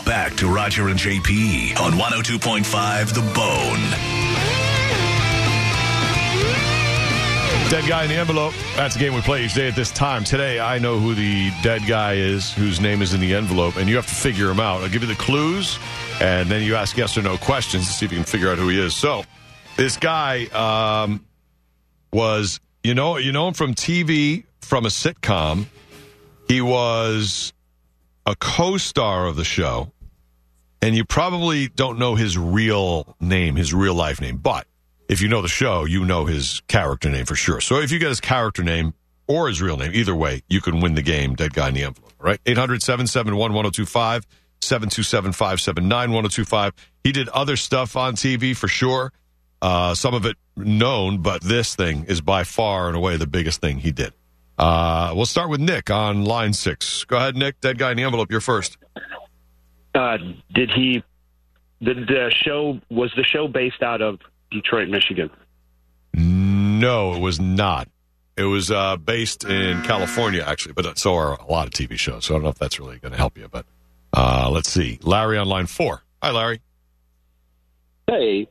Back to Roger and JP on 102.5 The Bone. Dead guy in the envelope. That's a game we play each day at this time. Today, I know who the dead guy is, whose name is in the envelope, and you have to figure him out. I'll give you the clues, and then you ask yes or no questions to see if you can figure out who he is. So, this guy um, was, you know, you know him from TV, from a sitcom. He was a co-star of the show, and you probably don't know his real name, his real life name, but if you know the show, you know his character name for sure. So if you get his character name or his real name, either way, you can win the game. Dead guy in the envelope. right? 800-771-1025, 727-579-1025. He did other stuff on TV for sure. Uh, some of it known, but this thing is by far and away the biggest thing he did. Uh, we'll start with Nick on line six. Go ahead, Nick. Dead guy in the envelope. You're first. Uh, did he? Did the show was the show based out of Detroit, Michigan? No, it was not. It was uh, based in California, actually, but so are a lot of TV shows. So I don't know if that's really going to help you. But uh, let's see. Larry on line four. Hi, Larry. Hey,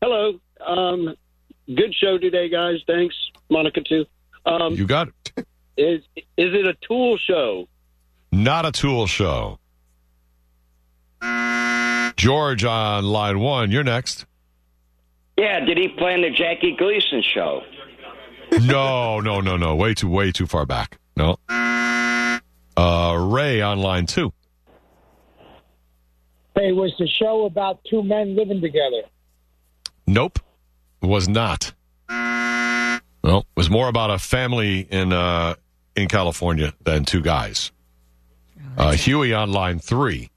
hello. Um, good show today, guys. Thanks, Monica too. Um, You got it. is is it a tool show? Not a tool show. George on line one. You're next. Yeah, did he play in the Jackie Gleason show? No, no, no, no. Way too, way too far back. No. Uh, Ray on line two. Hey, was the show about two men living together? Nope, was not. Well, it was more about a family in uh, in California than two guys. Uh, Huey on line three.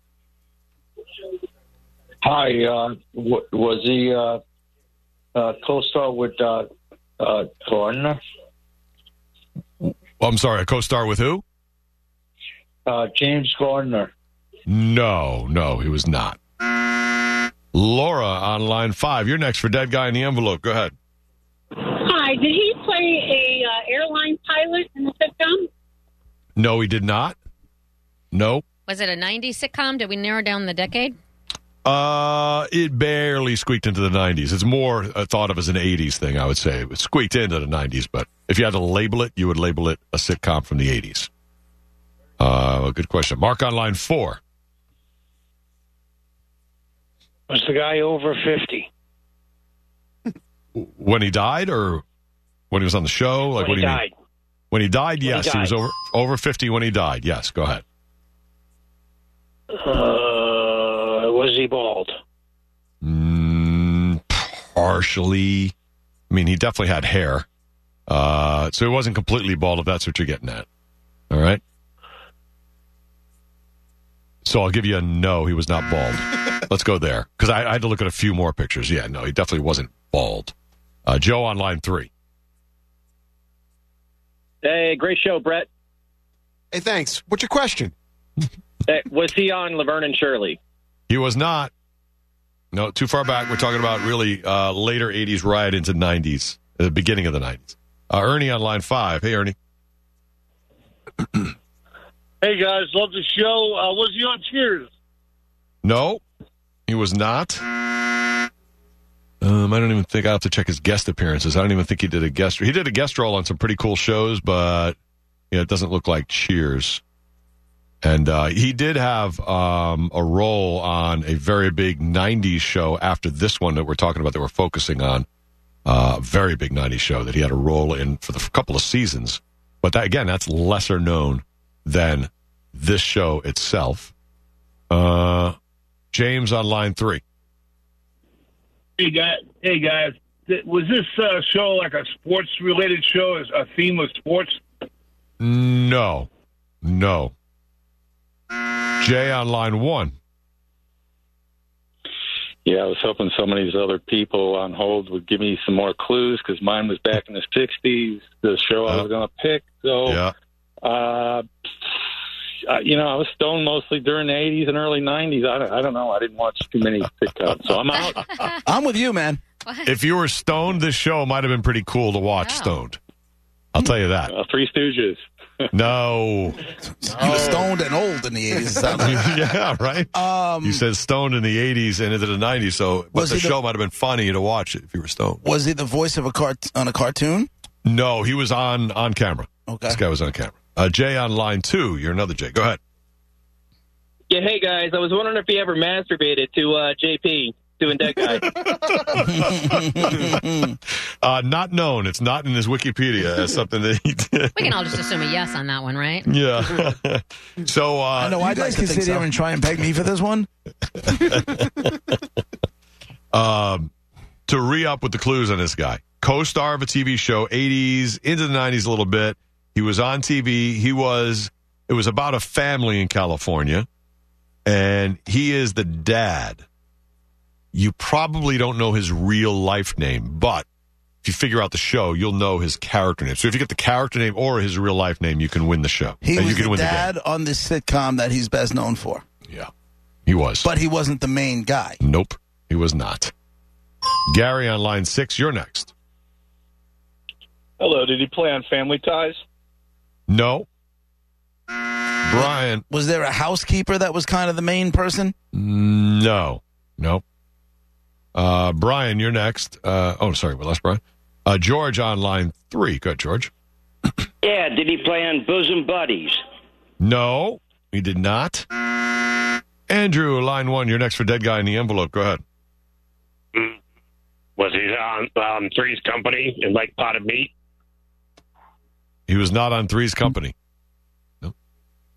Hi, uh, w- was he uh, uh, co-star with uh, uh, Gardner? Oh, I'm sorry, a co-star with who? Uh, James Gardner. No, no, he was not. Laura on line five. You're next for Dead Guy in the Envelope. Go ahead. Hi, did he play a uh, airline pilot in the sitcom? No, he did not. No. Was it a 90s sitcom? Did we narrow down the decade? Uh, it barely squeaked into the 90s. It's more uh, thought of as an 80s thing, I would say. It squeaked into the 90s, but if you had to label it, you would label it a sitcom from the 80s. Uh, good question. Mark on line four. Was the guy over 50? When he died or when he was on the show? Like, When what he do you died. mean? When he died, When he yes. He, was over, over 50 when he died. Yes, go ahead. Uh, was he bald? Mm, partially. I mean, he definitely had hair. Uh, so he wasn't completely bald, if that's what you're getting at. All right. So I'll give you a no, he was not bald. Let's go there. Because I, I had to look at a few more pictures. Yeah, no, he definitely wasn't bald. Uh, Joe on line three. Hey, great show, Brett. Hey, thanks. What's your question? Hey, was he on Laverne and Shirley? He was not. No, too far back. We're talking about really uh, later 80s, right into 90s, the beginning of the 90s. Uh, Ernie on line five. Hey, Ernie. Hey guys, love the show. Uh, was he on Cheers? No, he was not. I don't even think I have to check his guest appearances. I don't even think he did a guest. He did a guest role on some pretty cool shows, but you know, it doesn't look like Cheers. And uh, he did have um, a role on a very big '90s show after this one that we're talking about that we're focusing on. Uh, very big '90s show that he had a role in for the f- couple of seasons. But that, again, that's lesser known than this show itself. Uh, James on line three. Hey guys, hey guys, was this uh, show like a sports related show? Is a theme of sports? No, no. Jay on line one. Yeah, I was hoping some of these other people on hold would give me some more clues because mine was back in the '60s. The show I was going to pick. So, Yeah. uh, uh, you know, I was stoned mostly during the '80s and early '90s. I don't, I don't know. I didn't watch too many sitcoms, so I'm out. I'm with you, man. If you were stoned, this show might have been pretty cool to watch. Stoned, I'll tell you that. Uh, Three Stooges. No. You were stoned and old in the 80s. it sounds like. yeah, right. Um, you said stoned in the 80s and into the 90s, so but Was the he the- show might have been funny to watch it if you were stoned. Was he the voice of a cart on a cartoon? No, he was on on camera. Okay. This guy was on camera. Uh, Jay on line two. You're another Jay. Go ahead. Yeah, hey guys, I was wondering if he ever masturbated to uh, JP doing that guy. Uh, not known. It's not in his Wikipedia as something that he did. We can all just assume a yes on that one, right? Yeah. so uh, I know. you I'd guys like to sit think here so. and try and peg me for this one. um, to re up with the clues on this guy. Co star of a TV show, 80s, into the 90s a little bit. He was on TV. He was, it was about a family in California, and he is the dad. You probably don't know his real life name, but if you figure out the show, you'll know his character name. So if you get the character name or his real life name, you can win the show. He And was you can the win dad on this sitcom that he's best known for. Yeah. He was. But he wasn't the main guy. Nope, he was not. Gary on line six, you're next. Hello, did he play on Family Ties? No. Brian. Was there a housekeeper that was kind of the main person? No. Nope. Uh, Brian, you're next. Uh, oh, sorry, we lost Brian. Uh, George on line three. Good, George. Yeah, did he play on Bosom Buddies? No, he did not. Andrew, line one. You're next for Dead Guy in the Envelope. Go ahead. Was he on um, Three's Company and like potted meat? He was not on Three's Company. No.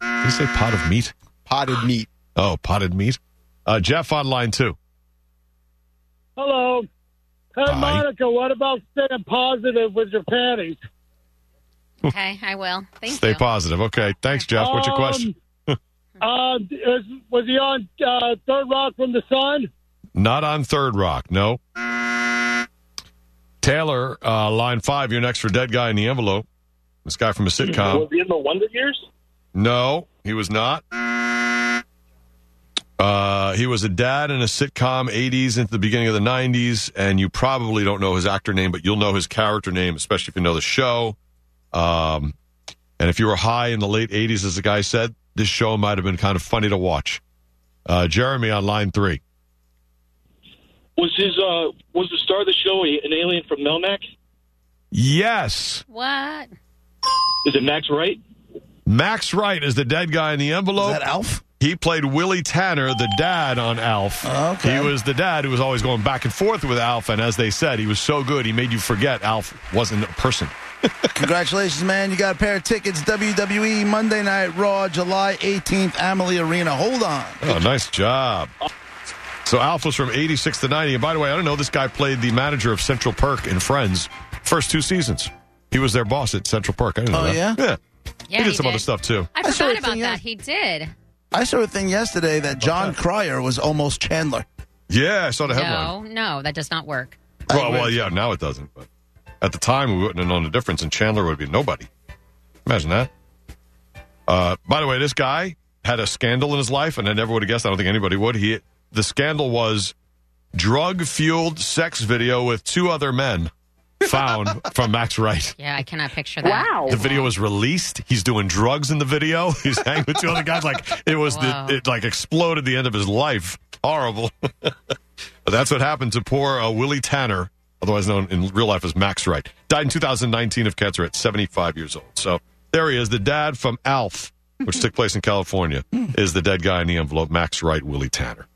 Did he say pot of meat? Potted meat. Oh, potted meat. Uh, Jeff on line two. Hello. Hey, Hi. Monica, what about staying positive with your panties? Okay, I will. Thank Stay you. positive. Okay. Thanks, Jeff. What's your Um, question? Uh, is, was he on uh, Third Rock from the Sun? Not on Third Rock. No. Taylor, uh, line five. You're next for Dead Guy in the Envelope. This guy from a sitcom. Was he in the Wonder Years? No, he was not. Uh, he was a dad in a sitcom 80s into the beginning of the 90s, and you probably don't know his actor name, but you'll know his character name, especially if you know the show. Um, and if you were high in the late 80s, as the guy said, this show might have been kind of funny to watch. Uh, Jeremy on line three. Was his uh was the star of the show an alien from Melmac? Yes. What? Is it Max Wright? Max Wright is the dead guy in the envelope. Is that Alf? He played Willie Tanner, the dad on Alf. Oh, okay. He was the dad who was always going back and forth with Alf, and as they said, he was so good he made you forget Alf wasn't a person. Congratulations, man. You got a pair of tickets. WWE Monday Night Raw, July 18th, Amalie Arena. Hold on. Oh, nice job. So Alf was from 86 to 90. And by the way, I don't know, this guy played the manager of Central Perk in Friends first two seasons. He was their boss at Central Perk. I didn't know Oh, that. yeah? Yeah. Yeah, he did some did. other stuff too. I I saw forgot a about thing, that. yeah. He did. I saw a thing yesterday that Jon Cryer was almost Chandler. Yeah, I saw the headline. No, no, that does not work. Well, well, yeah, now it doesn't. But at the time, we wouldn't have known the difference, and Chandler would be nobody. Imagine that. Uh, by the way, this guy had a scandal in his life, and I never would have guessed. I don't think anybody would. He the scandal was drug fueled sex video with two other men found from Max Wright. Yeah, I cannot picture that. Wow. The video was released. He's doing drugs in the video. He's hanging with two other guys. Like it was, Wow. the, it like exploded the end of his life. Horrible. but that's what happened to poor uh, Willie Tanner, otherwise known in real life as Max Wright. Died in 2019 of cancer at 75 years old. So there he is, the dad from Alf, which took place in California, is the dead guy in the envelope, Max Wright, Willie Tanner.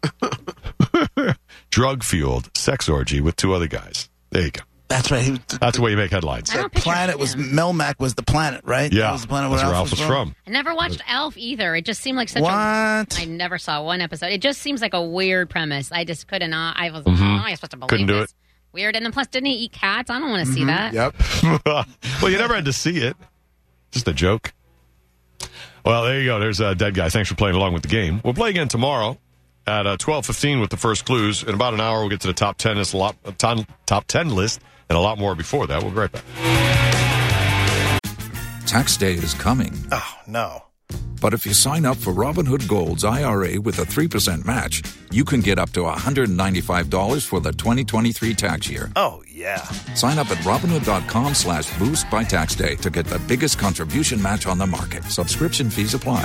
Drug fueled sex orgy with two other guys. There you go. That's right. Was, That's the way you make headlines. the planet was Melmac was the planet, right? Yeah, That was the planet that's where where Alf Alf was from. I never watched Alf either. It just seemed like such What? a. I never saw one episode. It just seems like a weird premise. I just couldn't. Uh, I was. Mhm. How am I supposed to believe Couldn't do this? Weird. And then plus, didn't he eat cats? I don't want to see that. Yep. well, you never had to see it. Just a joke. Well, there you go. There's a dead guy. Thanks for playing along with the game. We'll play again tomorrow at uh, 12:15 with the first clues. In about an hour, we'll get to the top 10 list, a lot, uh, ton, top 10 list, and a lot more before that. We'll be right back. Tax day is coming. Oh, no. But if you sign up for Robinhood Gold's IRA with a 3% match, you can get up to $195 for the 2023 tax year. Oh, yeah. Sign up at Robinhood.com slash boost by tax day to get the biggest contribution match on the market. Subscription fees apply.